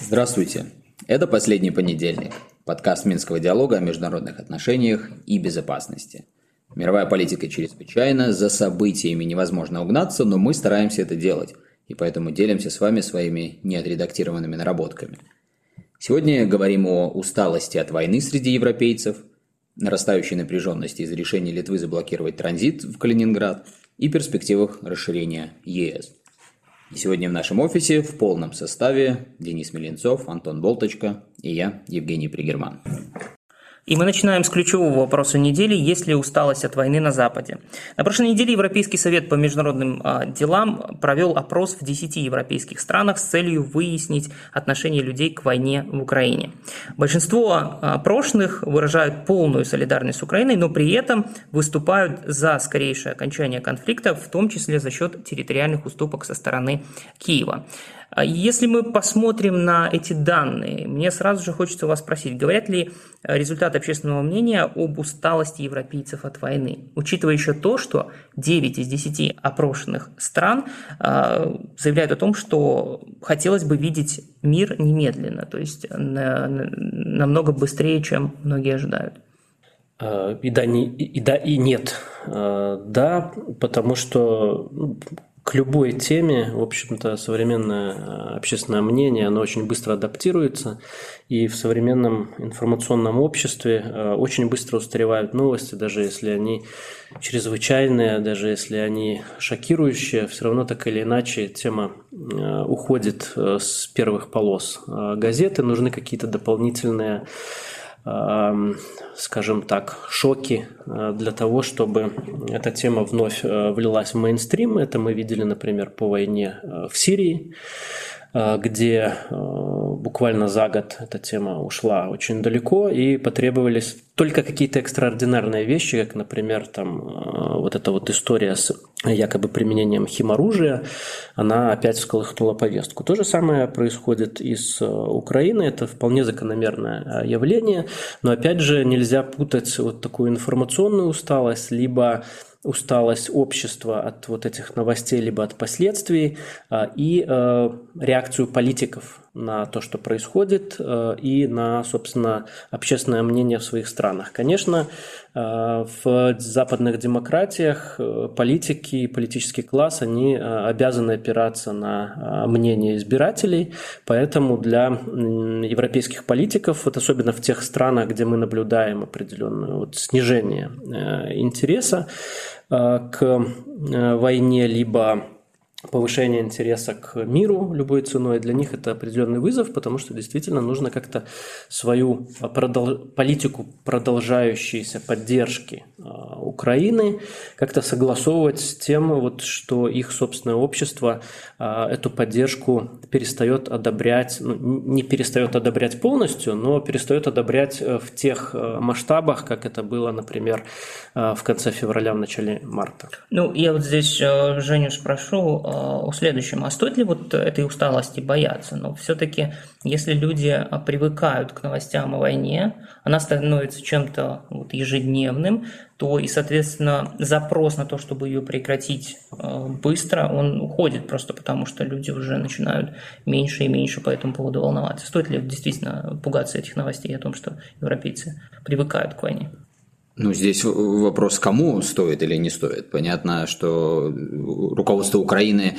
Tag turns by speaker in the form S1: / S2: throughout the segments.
S1: Здравствуйте. Это последний понедельник. Подкаст Минского диалога о международных отношениях и безопасности. Мировая политика чрезвычайна, за событиями невозможно угнаться, но мы стараемся это делать, и поэтому делимся с вами своими неотредактированными наработками. Сегодня говорим о усталости от войны среди европейцев, нарастающей напряженности из-за решения Литвы заблокировать транзит в Калининград и перспективах расширения ЕС. И сегодня в нашем офисе в полном составе Денис Меленцов, Антон Болточка и я, Евгений Пригерман.
S2: И мы начинаем с ключевого вопроса недели, есть ли усталость от войны на Западе. На прошлой неделе Европейский совет по международным а, делам провел опрос в 10 европейских странах с целью выяснить отношение людей к войне в Украине. Большинство опрошенных а, выражают полную солидарность с Украиной, но при этом выступают за скорейшее окончание конфликта, в том числе за счет территориальных уступок со стороны Киева. А если мы посмотрим на эти данные, мне сразу же хочется вас спросить, говорят ли результаты общественного мнения об усталости европейцев от войны, учитывая еще то, что 9 из 10 опрошенных стран а, заявляют о том, что хотелось бы видеть мир немедленно, то есть намного быстрее, чем многие ожидают.
S3: А, и да, не, и да, и нет. Да, потому что ну, к любой теме, в общем-то, современное э, общественное мнение, оно очень быстро адаптируется, и в современном информационном обществе э, очень быстро устаревают новости, даже если они чрезвычайные, даже если они шокирующие, все равно так или иначе тема э, уходит с первых полос газеты, нужны какие-то дополнительные скажем так, шоки э, для того, чтобы эта тема вновь э, влилась в мейнстрим. Это мы видели, например, по войне э, в Сирии. Э, где э, буквально за год эта тема ушла очень далеко, и потребовались только какие-то экстраординарные вещи, как, например, там э, вот эта вот история с якобы применением химоружия, она опять всколыхнула повестку. То же самое происходит и с Украиной, это вполне закономерное явление, но опять же нельзя путать вот такую информационную усталость, либо усталость общества от вот этих новостей, либо от последствий, а, и э, реакцию политиков на то, что происходит, э, и на, собственно, общественное мнение в своих странах. Конечно, э, в западных демократиях политики и политический класс, они обязаны опираться на мнение избирателей, поэтому для европейских политиков, вот особенно в тех странах, где мы наблюдаем определенное вот снижение интереса, Э, к э, войне, либо повышение интереса к миру любой ценой, для них это определенный вызов, потому что действительно нужно как-то свою продол... политику продолжающейся поддержки э, Украины как-то согласовывать с тем, вот, что их собственное общество э, эту поддержку перестает одобрять, ну, не перестает одобрять полностью, но перестает одобрять э, в тех масштабах, как это было, например, в конце февраля, в начале марта.
S2: Ну, я вот здесь Женю спрошу, о следующем. А стоит ли вот этой усталости бояться? Но все-таки, если люди привыкают к новостям о войне, она становится чем-то вот ежедневным, то и, соответственно, запрос на то, чтобы ее прекратить э, быстро, он уходит просто потому, что люди уже начинают меньше и меньше по этому поводу волноваться. Стоит ли действительно пугаться этих новостей о том, что европейцы привыкают к войне?
S1: Ну, здесь вопрос, кому стоит или не стоит. Понятно, что руководство Украины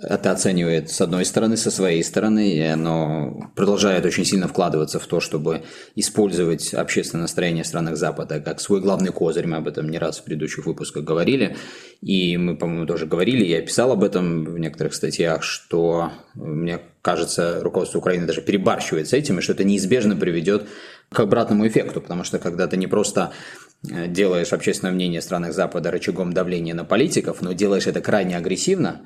S1: это оценивает с одной стороны, со своей стороны, и оно продолжает очень сильно вкладываться в то, чтобы использовать общественное настроение в странах Запада как свой главный козырь. Мы об этом не раз в предыдущих выпусках говорили. И мы, по-моему, тоже говорили, я писал об этом в некоторых статьях, что, мне кажется, руководство Украины даже перебарщивает с этим, и что это неизбежно приведет к обратному эффекту, потому что когда ты не просто э, делаешь общественное мнение в странах Запада рычагом давления на политиков, но делаешь это крайне агрессивно,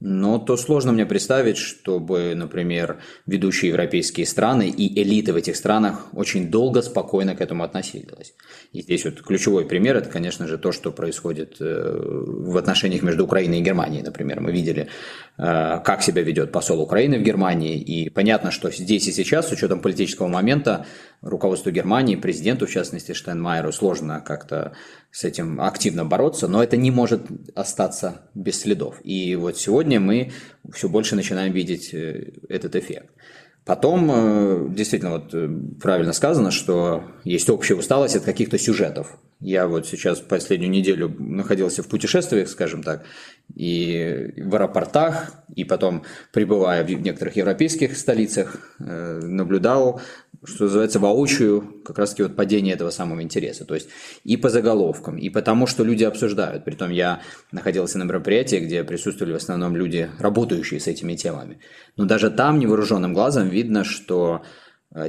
S1: но то сложно мне представить, чтобы, например, ведущие европейские страны и элиты в этих странах очень долго спокойно к этому относились. И здесь вот ключевой пример – это, конечно же, то, что происходит э, в отношениях между Украиной и Германией, например. Мы видели, э, как себя ведет посол Украины в Германии, и понятно, что здесь и сейчас, с учетом политического момента, руководству Германии, президенту, в частности, Штайнмайеру, сложно как-то с этим активно бороться, но это не может остаться без следов. И вот сегодня мы все больше начинаем видеть э, этот эффект. Потом, э, действительно, вот э, правильно сказано, что есть общая усталость от каких-то сюжетов. Я вот сейчас последнюю неделю находился в путешествиях, скажем так, и в аэропортах, и потом, пребывая в некоторых европейских столицах, наблюдал что называется, воочию как раз-таки вот падение этого самого интереса. То есть и по заголовкам, и по тому, что люди обсуждают. Притом я находился на мероприятии, где присутствовали в основном люди, работающие с этими темами. Но даже там невооруженным глазом видно, что э,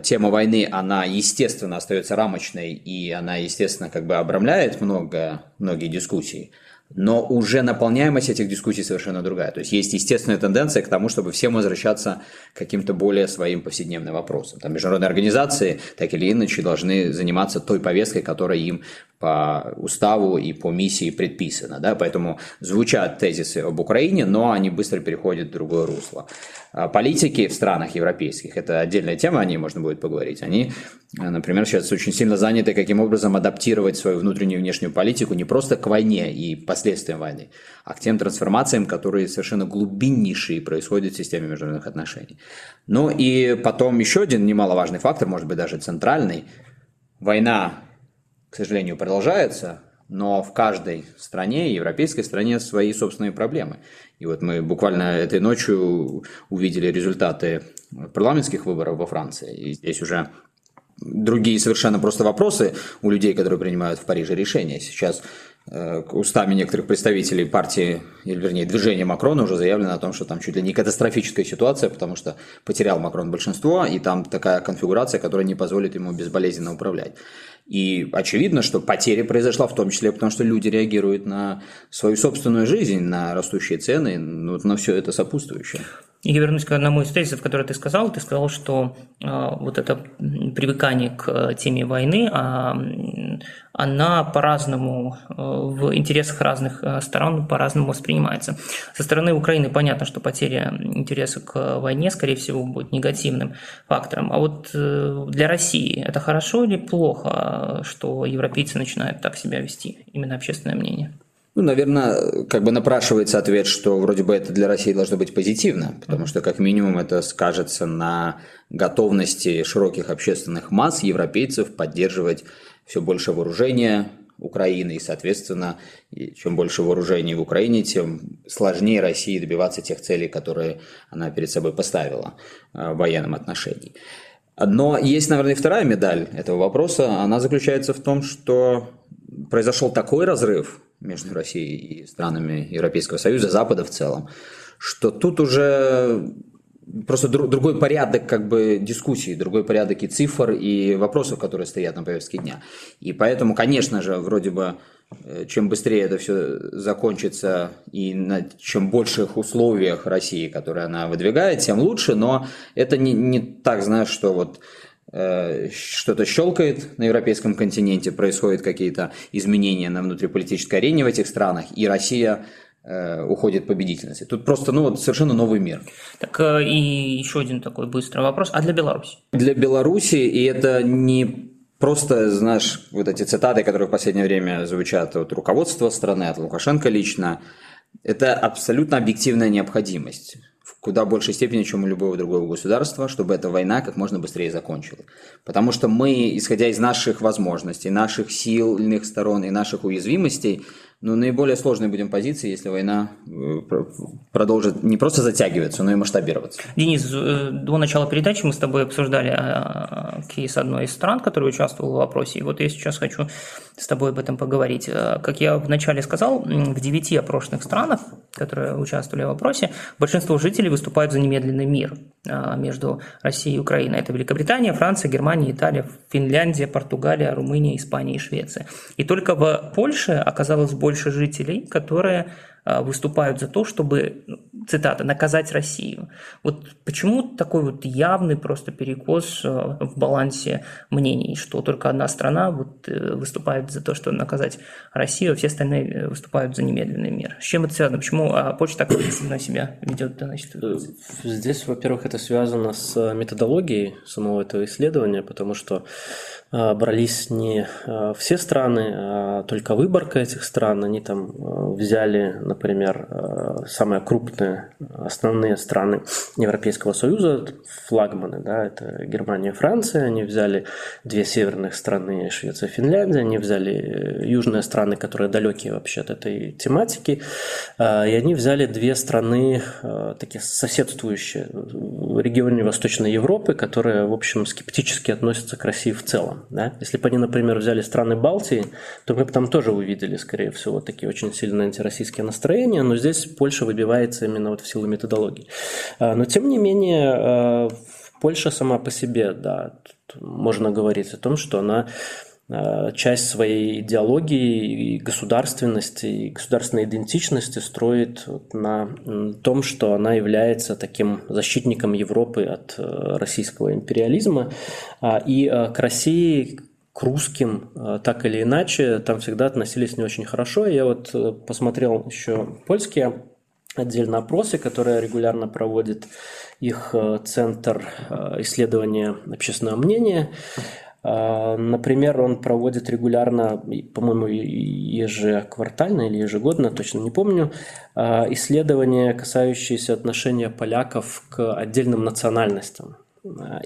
S1: тема войны, она, естественно, остается рамочной, и она, естественно, как бы обрамляет много, многие дискуссии но уже наполняемость этих дискуссий совершенно другая. То есть есть естественная тенденция к тому, чтобы всем возвращаться к каким-то более своим повседневным вопросам. Там международные организации так или иначе должны заниматься той повесткой, которая им по уставу и по миссии предписано. Да? Поэтому звучат тезисы об Украине, но они быстро переходят в другое русло. А политики в странах европейских, это отдельная тема, о ней можно будет поговорить, они, например, сейчас очень сильно заняты, каким образом адаптировать свою внутреннюю и внешнюю политику не просто к войне и последствиям войны, а к тем трансформациям, которые совершенно глубиннейшие происходят в системе международных отношений. Ну и потом еще один немаловажный фактор, может быть даже центральный, война к сожалению, продолжается, но в каждой стране, европейской стране, свои собственные проблемы. И вот мы буквально этой ночью увидели результаты парламентских выборов во Франции. И здесь уже другие совершенно просто вопросы у людей, которые принимают в Париже решения. Сейчас устами некоторых представителей партии, или вернее движения Макрона уже заявлено о том, что там чуть ли не катастрофическая ситуация, потому что потерял Макрон большинство, и там такая конфигурация, которая не позволит ему безболезненно управлять. И очевидно, что потеря произошла в том числе потому, что люди реагируют на свою собственную жизнь, на растущие цены, ну, на все это сопутствующее.
S2: Я вернусь к одному из тезисов, который ты сказал. Ты сказал, что э, вот это привыкание к теме войны, э, она по-разному э, в интересах разных э, сторон по-разному воспринимается. Со стороны Украины понятно, что потеря интереса к войне, скорее всего, будет негативным фактором. А вот э, для России это хорошо или плохо, что европейцы начинают так себя вести, именно общественное мнение?
S1: Ну, наверное, как бы напрашивается ответ, что вроде бы это для России должно быть позитивно, потому что как минимум это скажется на готовности широких общественных масс европейцев поддерживать все больше вооружения Украины, и, соответственно, чем больше вооружений в Украине, тем сложнее России добиваться тех целей, которые она перед собой поставила э, в военном отношении. Но есть, наверное, вторая медаль этого вопроса. Она заключается в том, что произошел такой разрыв между Россией и странами Европейского Союза, Запада в целом, что тут уже просто другой порядок как бы дискуссий, другой порядок и цифр, и вопросов, которые стоят на повестке дня. И поэтому, конечно же, вроде бы, э, чем быстрее это все закончится и на чем больших условиях России, которые она выдвигает, тем лучше, но это не, не так, знаешь, что вот что-то щелкает на европейском континенте, происходят какие-то изменения на внутриполитической арене в этих странах, и Россия э, уходит победительности. Тут просто ну, вот совершенно новый мир.
S2: Так э, и еще один такой быстрый вопрос. А для Беларуси?
S1: Для Беларуси, и это не просто, знаешь, вот эти цитаты, которые в последнее время звучат от руководства страны, от Лукашенко лично, это абсолютно объективная необходимость куда большей степени, чем у любого другого государства, чтобы эта война как можно быстрее закончилась. Потому что мы, исходя из наших возможностей, наших сильных сторон и наших уязвимостей, ну, наиболее сложной будем позиции, если война э, продолжит не просто затягиваться, но и масштабироваться.
S2: Денис, э, до начала передачи мы с тобой обсуждали э, кейс одной из стран, которая участвовала в вопросе. И вот я сейчас хочу с тобой об этом поговорить. Как я вначале сказал, в девяти опрошенных странах, которые участвовали в вопросе, большинство жителей выступают за немедленный мир между Россией и Украиной. Это Великобритания, Франция, Германия, Италия, Финляндия, Португалия, Румыния, Испания и Швеция. И только в Польше оказалось больше больше жителей, которые выступают за то, чтобы, ну, цитата, наказать Россию. Вот почему такой вот явный просто перекос в балансе мнений, что только одна страна вот выступает за то, что наказать Россию, а все остальные выступают за немедленный мир. С чем это связано? Почему Почта так агрессивно себя ведет? Значит,
S3: Здесь, во-первых, это связано с методологией самого этого исследования, потому что а, брались не а, все страны, а только выборка этих стран. Они там а, взяли, например, самые крупные основные страны Европейского Союза, флагманы, да, это Германия и Франция. Они взяли две северных страны, Швеция и Финляндия. Они взяли э, южные страны, которые далекие вообще от этой тематики. И они взяли две страны, такие соседствующие в регионе Восточной Европы, которые, в общем, скептически относятся к России в целом. Да? Если бы они, например, взяли страны Балтии, то мы бы там тоже увидели, скорее всего, такие очень сильные антироссийские настроения, но здесь Польша выбивается именно вот в силу методологии. А, но, тем не менее, а, Польша сама по себе, да, можно говорить о том, что она часть своей идеологии и государственности, и государственной идентичности строит на том, что она является таким защитником Европы от э, российского империализма. А, и э, к России, к русским, э, так или иначе, там всегда относились не очень хорошо. Я вот посмотрел еще польские отдельно опросы, которые регулярно проводит их Центр исследования общественного мнения. А, например, он проводит регулярно, по-моему, ежеквартально или ежегодно, точно не помню, а, исследования, касающиеся отношения поляков к отдельным национальностям.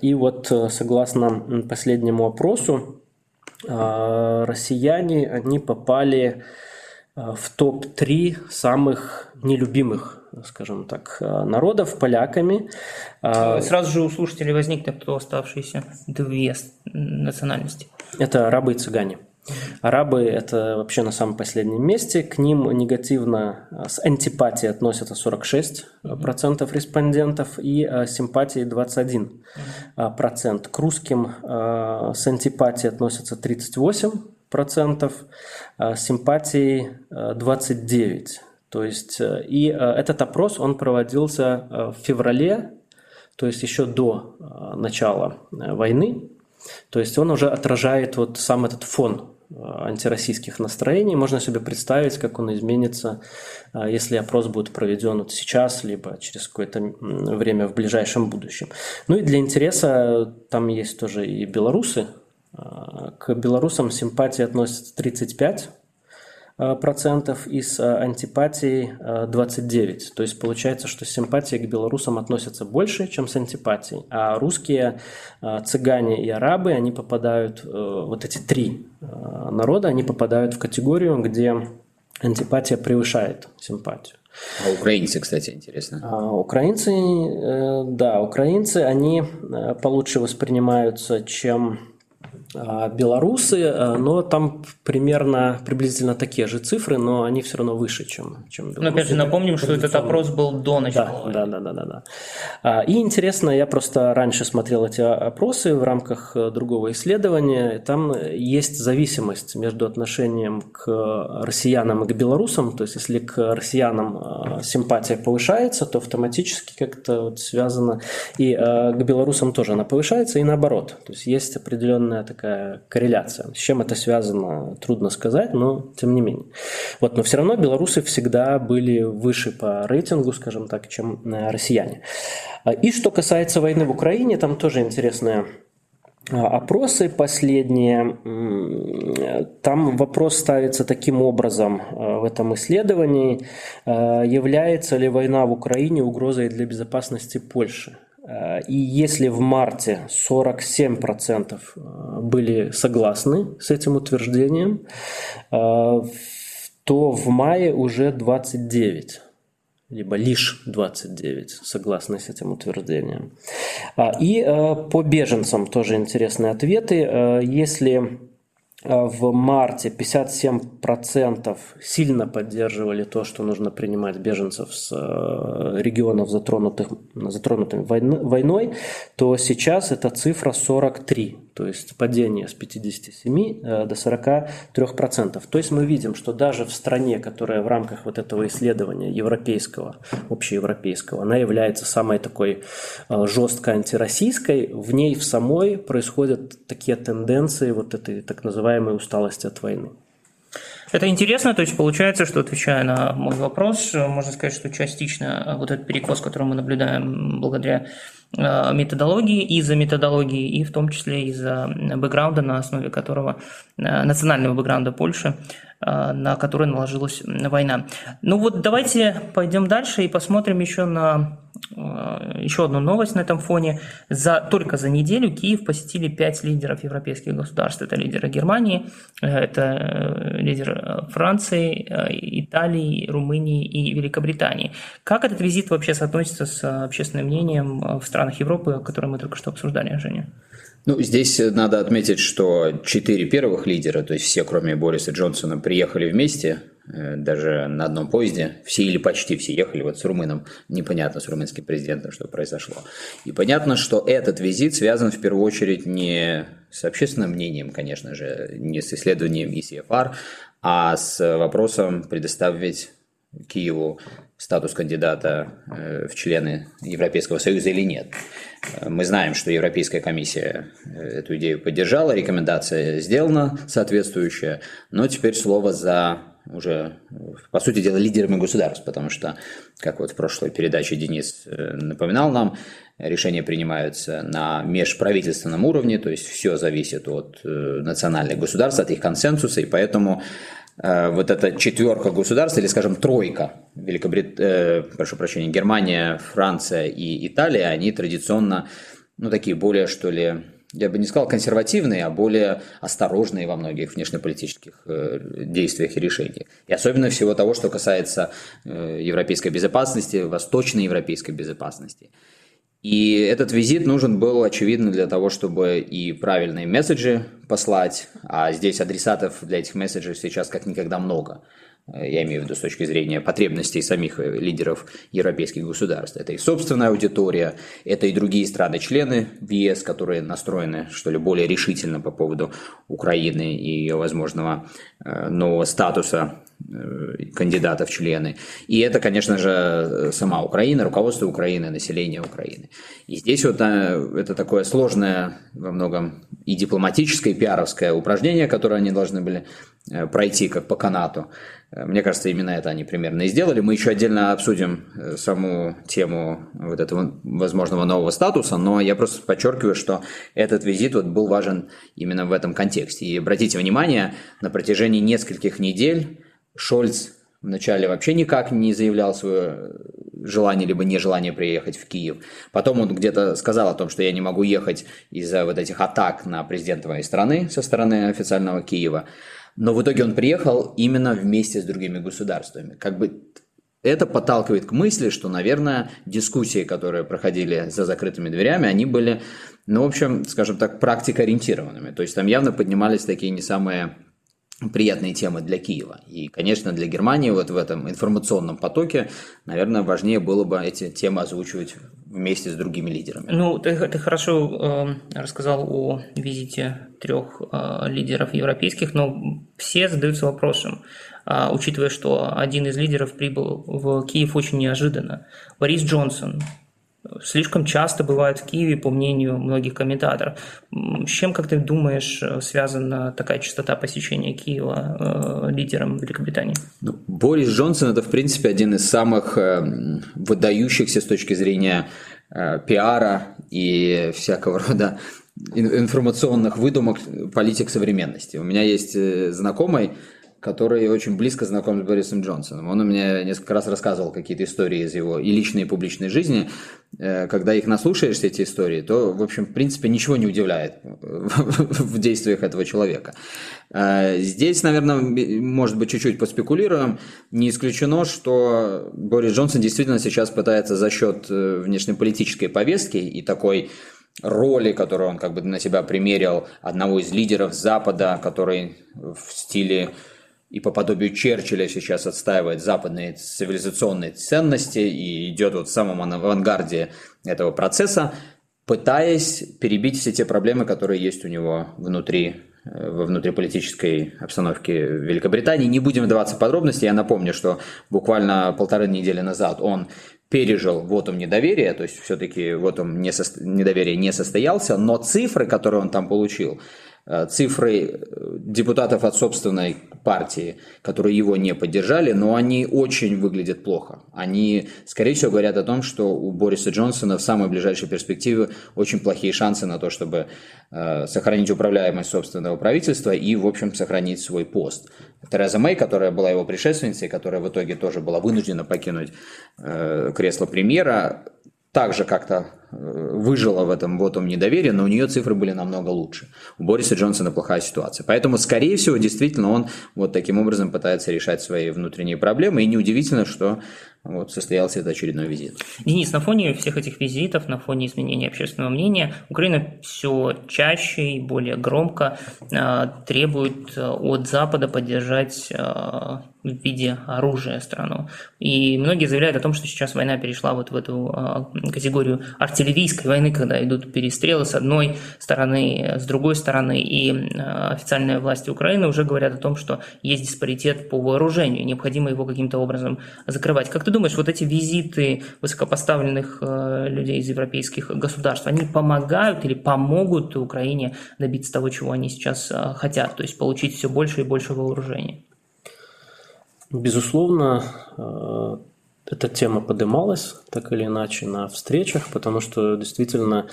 S3: И вот э, согласно последнему опросу, а, россияне, они попали в топ-3 самых нелюбимых скажем так, народов поляками.
S2: А, Сразу же у слушателей возникнет кто оставшиеся две национальности.
S3: Это арабы и цыгане. Арабы – это вообще на самом последнем месте. К ним негативно э, с антипатией относятся 46% респондентов и э, симпатией 21%. К русским с антипатией относятся 38%, с симпатией 29%. То есть, э, и э, этот опрос, он проводился э, в феврале, то есть еще до начала войны. То есть он уже отражает вот сам этот фон антироссийских настроений. Можно себе представить, как он изменится, если опрос будет проведен вот сейчас, либо через какое-то время в ближайшем будущем. Ну и для интереса там есть тоже и белорусы. К белорусам симпатии относятся 35 Э, процентов и с э, антипатией 29. Э, То есть получается, что симпатии к белорусам относятся больше, чем с антипатией. А русские, цыгане и арабы, они попадают, вот эти три народа, они попадают в категорию, где антипатия превышает симпатию.
S1: А украинцы, кстати, интересно.
S3: А украинцы, да, украинцы, они получше воспринимаются, чем белорусы, э, но там примерно приблизительно такие же цифры, но они все равно выше, чем, чем
S2: белорусы. Но опять же напомним, что этот опрос был до начала.
S3: Да, да, да, да, да, да. И интересно, я просто раньше смотрел эти опросы в рамках э, другого исследования, там есть зависимость между отношением к россиянам и к белорусам, то есть если к россиянам э, симпатия повышается, то автоматически как-то вот связано, и к белорусам тоже она повышается, и наоборот, то есть есть определенная такая такая корреляция. С чем это связано, трудно сказать, но тем не менее. Вот, но все равно белорусы всегда были выше по рейтингу, скажем так, чем э, россияне. И что касается войны в Украине, там тоже интересная опросы последние, там вопрос ставится таким образом э, в этом исследовании, э, является ли война в Украине угрозой для безопасности Польши. Э, и если в марте 47% э, были согласны с этим утверждением, э, то в мае уже 29 либо лишь 29 согласны с этим утверждением. И по беженцам тоже интересные ответы. Если в марте 57% сильно поддерживали то, что нужно принимать беженцев с э, регионов, затронутых, затронутыми войной, то сейчас эта цифра 43%. То есть падение с 57 до 43%. То есть мы видим, что даже в стране, которая в рамках вот этого исследования европейского, общеевропейского, она является самой такой жестко антироссийской, в ней в самой происходят такие тенденции вот этой так называемой усталости от войны.
S2: Это интересно, то есть получается, что отвечая на мой вопрос, можно сказать, что частично вот этот перекос, который мы наблюдаем благодаря э, методологии, из-за методологии, и в том числе из-за бэкграунда, на основе которого, э, национального бэкграунда Польши, э, на который наложилась война. Ну вот давайте пойдем дальше и посмотрим еще на Э, еще одну новость на этом фоне. За, только за неделю Киев посетили пять лидеров европейских государств. Это лидеры Германии, э, это э, лидер Франции, Италии, Румынии и Великобритании. Как этот визит вообще соотносится с общественным мнением в странах Европы, которые мы только что обсуждали, Женя?
S1: Ну, здесь надо отметить, что четыре первых лидера, то есть все, кроме Бориса Джонсона, приехали вместе Э, даже на одном поезде, все или почти все ехали вот с румыном, непонятно с румынским президентом, что произошло. И понятно, что этот визит связан в первую очередь не с общественным мнением, конечно же, не с исследованием ECFR, а с вопросом предоставить Киеву статус кандидата э, в члены Европейского Союза или нет. Мы знаем, что Европейская комиссия э, эту идею поддержала, рекомендация сделана соответствующая, но теперь слово за уже, по сути дела, лидерами государств, потому что, как вот в прошлой передаче Денис э, напоминал нам, решения принимаются на межправительственном уровне, то есть все зависит от э, национальных государств, от их консенсуса, и поэтому э, вот эта четверка государств, или, скажем, тройка, Великобрит... э, прошу прощения, Германия, Франция и Италия, они традиционно, ну, такие более, что ли, я бы не сказал консервативные, а более осторожные во многих внешнеполитических э, действиях и решениях. И особенно всего того, что касается э, европейской безопасности, восточноевропейской безопасности. И этот визит нужен был, очевидно, для того, чтобы и правильные месседжи послать, а здесь адресатов для этих месседжей сейчас как никогда много. Э, я имею в виду с точки зрения потребностей самих э, лидеров европейских государств. Это и собственная аудитория, это и другие страны-члены ЕС, которые настроены, что ли, более решительно по поводу Украины и ее возможного э, нового статуса кандидата в члены. И это, конечно же, сама Украина, руководство Украины, население Украины. И здесь вот это такое сложное во многом и дипломатическое, и пиаровское упражнение, которое они должны были пройти как по канату. Мне кажется, именно это они примерно и сделали. Мы еще отдельно обсудим э, саму тему вот этого возможного нового статуса, но я просто подчеркиваю, что этот визит вот был важен именно в этом контексте. И обратите внимание, на протяжении нескольких недель Шольц вначале вообще никак не заявлял свое желание либо нежелание приехать в Киев. Потом он где-то сказал о том, что я не могу ехать из-за вот этих атак на президента моей страны со стороны официального Киева. Но в итоге он приехал именно вместе с другими государствами. Как бы это подталкивает к мысли, что, наверное, дискуссии, которые проходили за закрытыми дверями, они были, ну, в общем, скажем так, практикоориентированными. То есть там явно поднимались такие не самые приятные темы для Киева. И, конечно, для Германии вот в этом информационном потоке, наверное, важнее было бы эти темы озвучивать вместе с другими лидерами.
S2: Ну, ты, ты хорошо э, рассказал о визите трех э, лидеров европейских, но все задаются вопросом, э, учитывая, что один из лидеров прибыл в Киев очень неожиданно. Борис Джонсон, слишком часто бывает в Киеве, по мнению многих комментаторов. С чем, как ты думаешь, связана такая частота посещения Киева э, лидером Великобритании?
S1: Ну, Борис Джонсон – это, в принципе, один из самых э, выдающихся с точки зрения э, пиара и всякого рода информационных выдумок политик современности. У меня есть э, знакомый, который очень близко знаком с Борисом Джонсоном. Он у меня несколько раз рассказывал какие-то истории из его и личной, и публичной жизни. Э, когда их наслушаешься, эти истории, то, в общем, в принципе, ничего не удивляет в действиях этого человека. Э, здесь, наверное, может быть, чуть-чуть поспекулируем. Не исключено, что Борис Джонсон действительно сейчас пытается за счет э, внешнеполитической повестки и такой роли, которую он как бы на себя примерил, одного из лидеров Запада, который в стиле и по подобию Черчилля сейчас отстаивает западные цивилизационные ценности и идет вот в самом авангарде этого процесса, пытаясь перебить все те проблемы, которые есть у него внутри э, во внутриполитической обстановке Великобритании. Не будем вдаваться в подробности. Я напомню, что буквально полторы недели назад он пережил вотум недоверия, то есть все-таки вотум недоверия не состоялся, но цифры, которые он там получил, Э, цифры э, депутатов от собственной партии, которые его не поддержали, но они очень выглядят плохо. Они, скорее всего, говорят о том, что у Бориса Джонсона в самой ближайшей перспективе очень плохие шансы на то, чтобы э, сохранить управляемость собственного правительства и, в общем, сохранить свой пост. Тереза Мэй, которая была его предшественницей, которая в итоге тоже была вынуждена покинуть кресло премьера, также как-то э, выжила в этом вот он недоверие, но у нее цифры были намного лучше. У Бориса Джонсона плохая ситуация. Поэтому, скорее всего, действительно, он вот таким образом пытается решать свои внутренние проблемы. И неудивительно, что вот состоялся этот очередной визит.
S2: Денис, на фоне всех этих визитов, на фоне изменения общественного мнения, Украина все чаще и более громко э, требует э, от Запада поддержать э, в виде оружия страну. И многие заявляют о том, что сейчас война перешла вот в эту э, категорию артиллерийской войны, когда идут перестрелы с одной стороны, с другой стороны, и э, официальные власти Украины уже говорят о том, что есть диспаритет по вооружению, необходимо его каким-то образом закрывать. Как ты думаешь, вот эти визиты высокопоставленных э, людей из европейских государств, они помогают или помогут Украине добиться того, чего они сейчас э, хотят, то есть получить все больше и больше вооружений?
S3: Безусловно, э, эта тема поднималась так или иначе на встречах, потому что действительно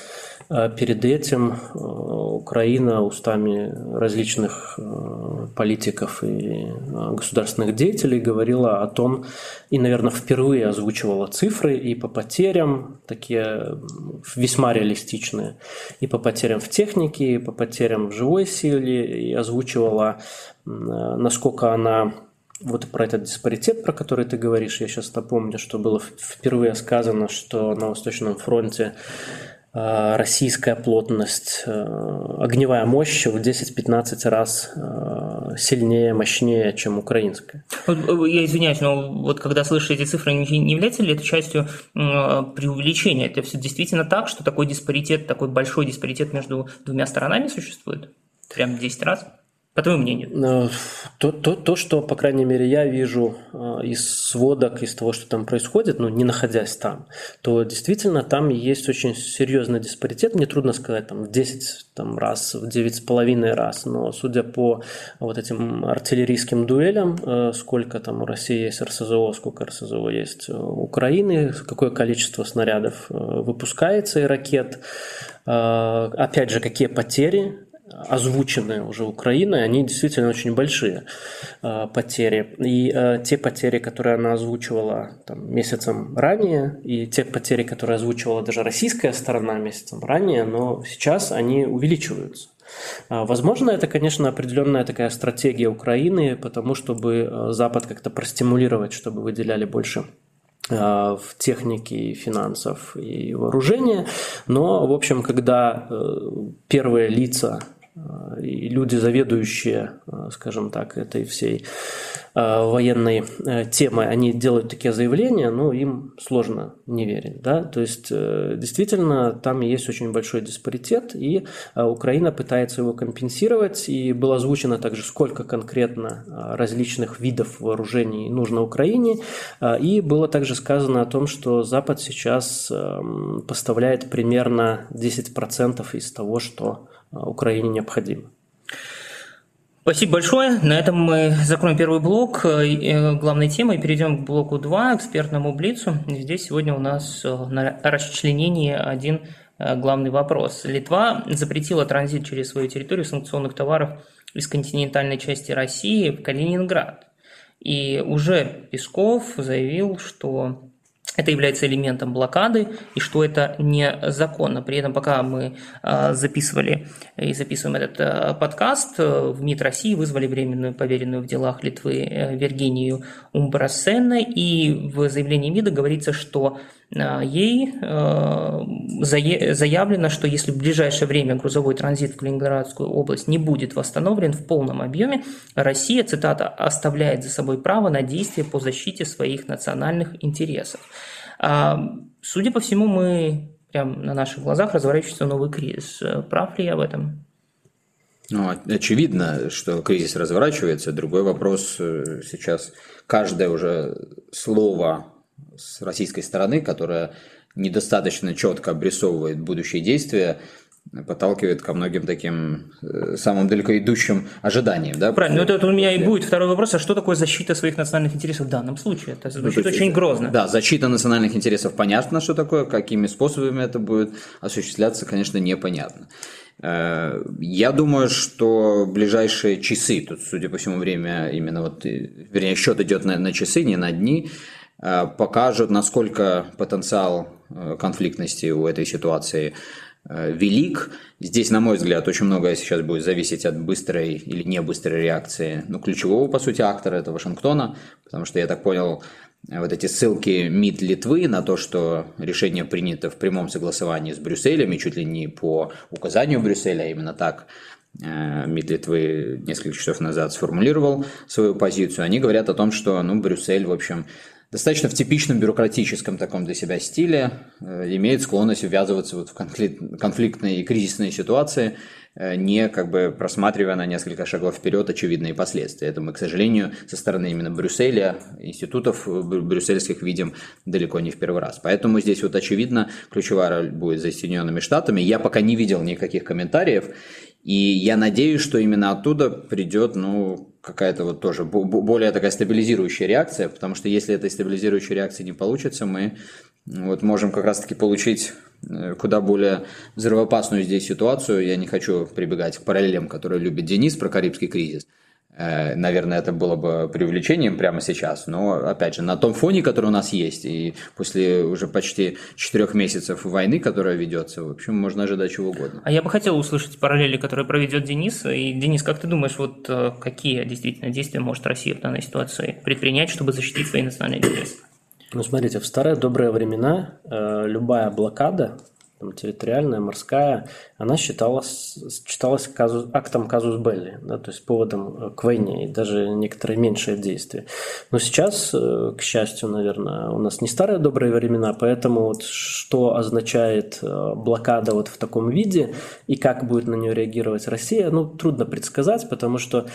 S3: э, перед этим э, Украина устами различных э, политиков и государственных деятелей говорила о том, и, наверное, впервые озвучивала цифры и по потерям, такие весьма реалистичные, и по потерям в технике, и по потерям в живой силе, и озвучивала, насколько она вот про этот диспаритет, про который ты говоришь, я сейчас напомню, что было впервые сказано, что на Восточном фронте э, российская плотность, э, огневая мощь в 10-15 раз э, сильнее, мощнее, чем украинская.
S2: Я извиняюсь, но вот когда слышишь эти цифры, не является ли это частью преувеличения? Это все действительно так, что такой диспаритет, такой большой диспаритет между двумя сторонами существует? Прям 10 раз? По твоему мнению?
S3: Э, то, то, то, что, по крайней мере, я вижу э, из сводок, из того, что там происходит, ну, не находясь там, то действительно там есть очень серьезный диспаритет. Мне трудно сказать, там, в 10 там, раз, в 9,5 раз, но судя по вот этим артиллерийским дуэлям, э, сколько там у России есть РСЗО, сколько РСЗО есть у Украины, какое количество снарядов выпускается и ракет, опять же, какие потери озвученные уже Украиной, они действительно очень большие э, потери. И э, те потери, которые она озвучивала там, месяцем ранее, и те потери, которые озвучивала даже российская сторона месяцем ранее, но сейчас они увеличиваются. А, возможно, это, конечно, определенная такая стратегия Украины, потому чтобы э, Запад как-то простимулировать, чтобы выделяли больше в технике финансов и вооружения. Но, в общем, когда первые лица и люди, заведующие, э, скажем так, этой всей э, военной э, темой, они делают такие заявления, но им сложно не верить. Да? То есть, действительно, там есть очень большой диспаритет, и Украина пытается его компенсировать, и было озвучено также, сколько конкретно различных видов вооружений нужно Украине, и было также сказано о том, что Запад сейчас эм, поставляет примерно 10% из того, что Украине необходимо.
S2: Спасибо большое. На этом мы закроем первый блок э, э, главной темы и перейдем к блоку 2, экспертному блицу. Здесь сегодня у нас э, на расчленении один главный вопрос. Литва запретила транзит через свою территорию санкционных товаров из континентальной части России в Калининград. И уже Песков заявил, что это является элементом блокады и что это незаконно. При этом, пока мы а, записывали и записываем этот а, подкаст, в МИД России вызвали временную поверенную в делах Литвы э, Виргинию Умбрасена, и в заявлении МИДа говорится, что ей э, заявлено, что если в ближайшее время грузовой транзит в Калининградскую область не будет восстановлен в полном объеме, Россия, цитата, оставляет за собой право на действия по защите своих национальных интересов. А, судя по всему, мы прямо на наших глазах разворачивается новый кризис. Прав ли я в этом?
S1: Ну, очевидно, что кризис разворачивается. Другой вопрос э, сейчас. Каждое уже слово с российской стороны, которое недостаточно четко обрисовывает будущие действия, подталкивает ко многим таким э, самым далеко идущим ожиданиям. Да?
S2: Правильно, но это у меня и будет второй вопрос, а что такое защита своих национальных интересов в данном случае? Это ну, звучит ну, очень грозно.
S1: Да, защита национальных интересов понятно, что такое, какими способами это будет осуществляться, конечно, непонятно. Э, я думаю, что ближайшие часы, тут, судя по всему, время именно вот, э, вернее, счет идет на, на часы, не на дни, покажут, насколько потенциал конфликтности у этой ситуации велик. Здесь, на мой взгляд, очень многое сейчас будет зависеть от быстрой или не быстрой реакции ну, ключевого, по сути, актора, это Вашингтона, потому что, я так понял, вот эти ссылки МИД Литвы на то, что решение принято в прямом согласовании с Брюсселем и чуть ли не по указанию Брюсселя, а именно так э, МИД Литвы несколько часов назад сформулировал свою позицию, они говорят о том, что ну, Брюссель, в общем, достаточно в типичном бюрократическом таком для себя стиле э, имеет склонность ввязываться вот в конфликтные и кризисные ситуации, Э, не как бы просматривая на несколько шагов вперед очевидные последствия. Это мы, к сожалению, со стороны именно Брюсселя, институтов брюссельских видим далеко не в первый раз. Поэтому здесь вот очевидно ключевая роль будет за Соединенными Штатами. Я пока не видел никаких комментариев, и я надеюсь, что именно оттуда придет, ну, какая-то вот тоже более такая стабилизирующая реакция, потому что если этой стабилизирующей реакции не получится, мы вот можем как раз-таки получить э, куда более взрывоопасную здесь ситуацию. Я не хочу прибегать к параллелям, которые любит Денис про Карибский кризис. Э, наверное, это было бы преувеличением прямо сейчас, но, опять же, на том фоне, который у нас есть, и после уже почти четырех месяцев войны, которая ведется, в общем, можно ожидать чего угодно.
S2: А я бы хотел услышать параллели, которые проведет Денис. И, Денис, как ты думаешь, вот э, какие действительно действия может Россия в данной ситуации предпринять, чтобы защитить свои национальные интересы?
S3: Ну, смотрите, в старые добрые времена э, любая блокада, там, территориальная, морская, она считалась, считалась казус, актом казус белли, да, то есть поводом э, к войне, и даже некоторые меньшие действия. Но сейчас, э, к счастью, наверное, у нас не старые добрые времена, поэтому вот что означает э, блокада вот в таком виде и как будет на нее реагировать Россия, ну, трудно предсказать, потому что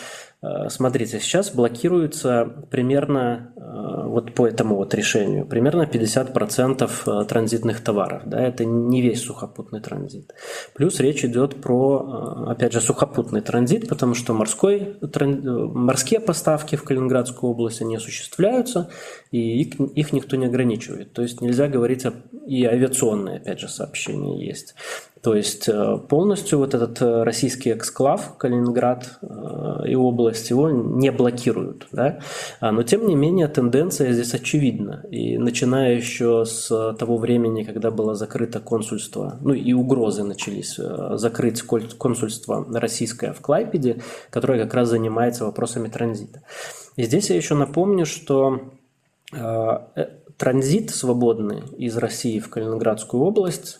S3: смотрите, сейчас блокируется примерно, э, вот по этому вот решению, примерно 50% э, транзитных товаров. Да, это не весь сухопутный транзит. Плюс речь идет про, опять же, сухопутный транзит, потому что морской, морские поставки в Калининградскую область, они осуществляются, и их, их никто не ограничивает. То есть нельзя говорить о, и авиационные, опять же, сообщения есть. То есть э, полностью вот этот э, российский эксклав Калининград э, и область его не блокируют. Да? А, но тем не менее тенденция здесь очевидна. И начиная еще с того времени, когда было закрыто консульство, ну и угрозы начались закрыть консульство российское в Клайпеде, которое как раз занимается вопросами транзита. И здесь я еще напомню, что транзит свободный из России в Калининградскую область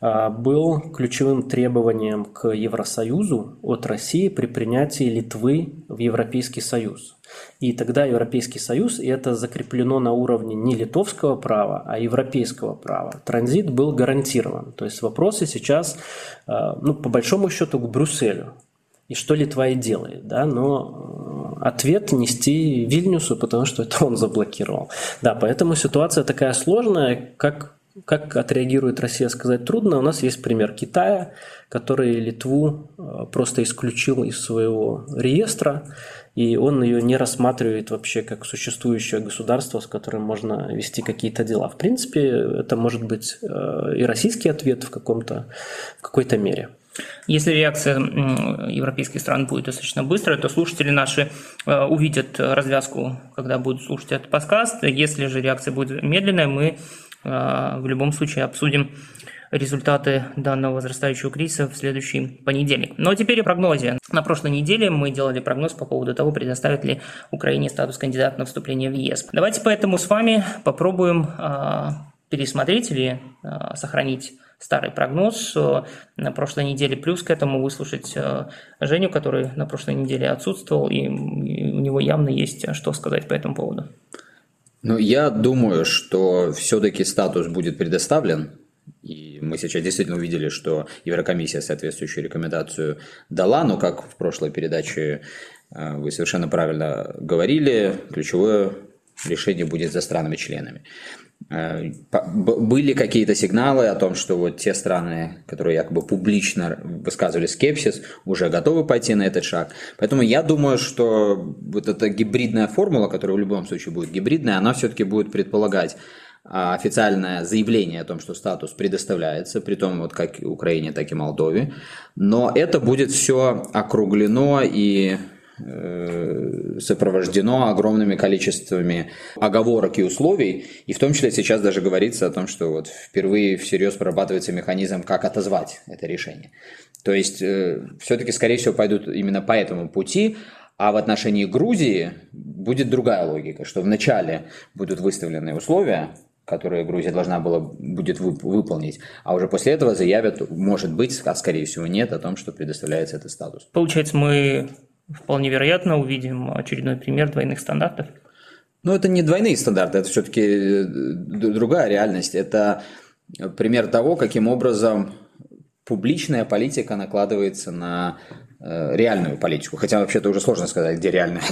S3: был ключевым требованием к Евросоюзу от России при принятии Литвы в Европейский Союз. И тогда Европейский Союз, и это закреплено на уровне не литовского права, а европейского права, транзит был гарантирован. То есть вопросы сейчас, а, ну, по большому счету, к Брюсселю. И что Литва и делает, да, но ответ нести Вильнюсу, потому что это он заблокировал. Да, поэтому ситуация такая сложная, как как отреагирует Россия, сказать трудно. У нас есть пример Китая, который Литву э, просто исключил из своего реестра, и он ее не рассматривает вообще как существующее государство, с которым можно вести какие-то дела. В принципе, это может быть э, и российский ответ в, каком-то, в какой-то мере.
S2: Если реакция европейских стран будет достаточно быстрая, то слушатели наши э, увидят развязку, когда будут слушать этот подкаст. Если же реакция будет медленная, мы в любом случае обсудим результаты данного возрастающего кризиса в следующий понедельник. Но теперь о прогнозе. На прошлой неделе мы делали прогноз по поводу того, предоставит ли Украине статус кандидата на вступление в ЕС. Давайте поэтому с вами попробуем э, пересмотреть или э, сохранить старый прогноз на прошлой неделе, плюс к этому выслушать Женю, который на прошлой неделе отсутствовал, и у него явно есть что сказать по этому поводу.
S1: Ну, я думаю, что все-таки статус будет предоставлен. И мы сейчас действительно увидели, что Еврокомиссия соответствующую рекомендацию дала, но как в прошлой передаче э, вы совершенно правильно говорили, ключевое решение будет за странами-членами. Э, были какие-то сигналы о том, что вот те страны, которые якобы публично высказывали скепсис, уже готовы пойти на этот шаг. Поэтому я думаю, что вот эта гибридная формула, которая в любом случае будет гибридная, она все-таки будет предполагать а, официальное заявление о том, что статус предоставляется, при том вот как Украине, так и Молдове. Но это будет все округлено и сопровождено огромными количествами оговорок и условий, и в том числе сейчас даже говорится о том, что вот впервые всерьез прорабатывается механизм, как отозвать это решение. То есть э, все-таки, скорее всего, пойдут именно по этому пути, а в отношении Грузии будет другая логика, что вначале будут выставлены условия, которые Грузия должна была будет выполнить, а уже после этого заявят, может быть, а скорее всего нет, о том, что предоставляется этот статус.
S2: Получается, мы вполне вероятно увидим очередной пример двойных стандартов.
S1: Ну, это не двойные стандарты, это все-таки э, другая реальность. Это пример того, каким образом публичная политика накладывается на э, реальную политику. Хотя вообще-то уже сложно сказать, где реальная,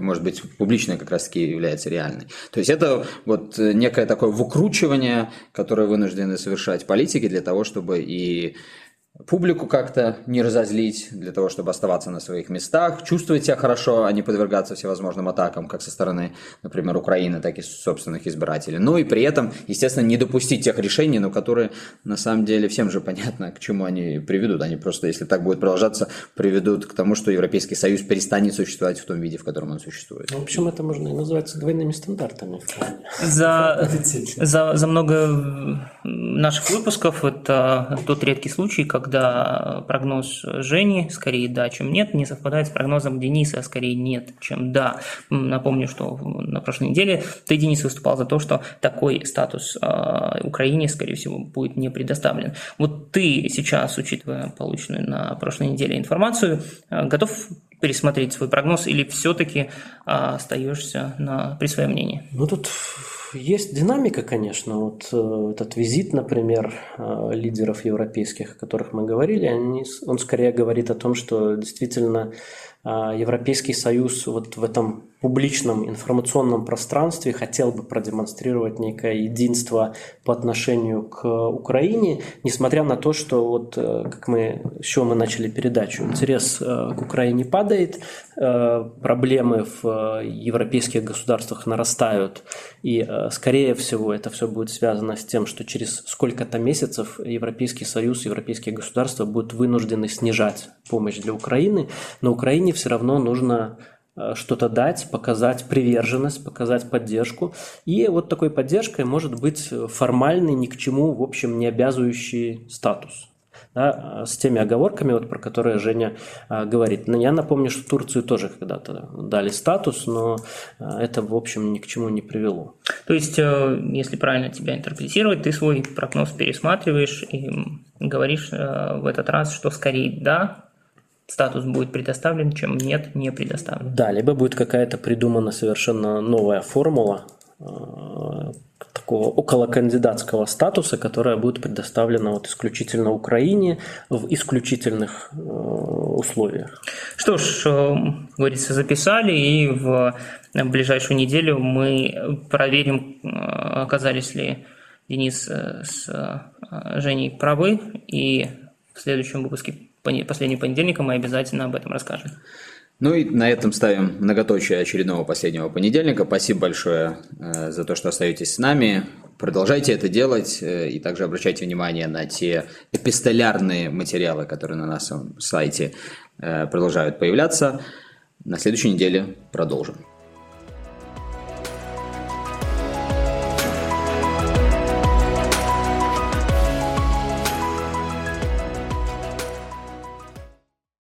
S1: может быть, публичная как раз-таки является реальной. То есть это вот некое такое выкручивание, которое вынуждены совершать политики для того, чтобы и публику как-то не разозлить, для того, чтобы оставаться на своих местах, чувствовать себя хорошо, а не подвергаться всевозможным атакам, как со стороны, например, Украины, так и собственных избирателей. Ну и при этом, естественно, не допустить тех решений, но которые на самом деле всем же понятно, к чему они приведут. Они просто, если так будет продолжаться, приведут к тому, что Европейский Союз перестанет существовать в том виде, в котором он существует.
S3: Ну, в общем, это можно и назвать двойными стандартами.
S2: За, за, за много наших выпусков это тот редкий случай, как когда прогноз Жени скорее да, чем нет, не совпадает с прогнозом Дениса, а скорее нет, чем да. Напомню, что на прошлой неделе ты, Денис, выступал за то, что такой статус э, Украине, скорее всего, будет не предоставлен. Вот ты сейчас, учитывая полученную на прошлой неделе информацию, э, готов пересмотреть свой прогноз или все-таки э, остаешься на, при своем мнении?
S3: Ну, тут есть динамика, конечно. Вот э, этот визит, например, э, лидеров европейских, о которых мы говорили, они, он скорее говорит о том, что действительно Европейский Союз вот в этом публичном информационном пространстве хотел бы продемонстрировать некое единство по отношению к Украине, несмотря на то, что вот э, как мы, с чего мы начали передачу, интерес э, к Украине падает, э, проблемы в европейских государствах нарастают, и скорее всего это все будет связано с тем, что через сколько-то месяцев Европейский Союз, европейские государства будут вынуждены снижать помощь для Украины, но Украине все равно нужно Э, что-то дать, показать приверженность, показать поддержку. И вот такой поддержкой может быть формальный, ни к чему, в общем, не обязывающий статус. Да, с теми оговорками, вот, про которые Женя а, говорит. Но я напомню, что Турцию тоже когда-то дали статус, но это, в общем, ни к чему не привело.
S2: То есть, э, если правильно тебя интерпретировать, ты свой прогноз пересматриваешь и говоришь э, в этот раз, что скорее да, статус будет предоставлен, чем нет, не предоставлен.
S3: Да, либо будет какая-то придумана совершенно новая формула э, такого околокандидатского статуса, которая будет предоставлена вот исключительно Украине в исключительных э, условиях.
S2: Что ж, э, говорится, записали, и в ближайшую неделю мы проверим, оказались ли Денис с Женей правы, и в следующем выпуске последним понедельником мы обязательно об этом расскажем.
S1: Ну и на этом ставим многоточие очередного последнего понедельника. Спасибо большое э, за то, что остаетесь с нами. Продолжайте это делать э, и также обращайте внимание на те эпистолярные материалы, которые на нашем сайте э, продолжают появляться. На следующей неделе продолжим.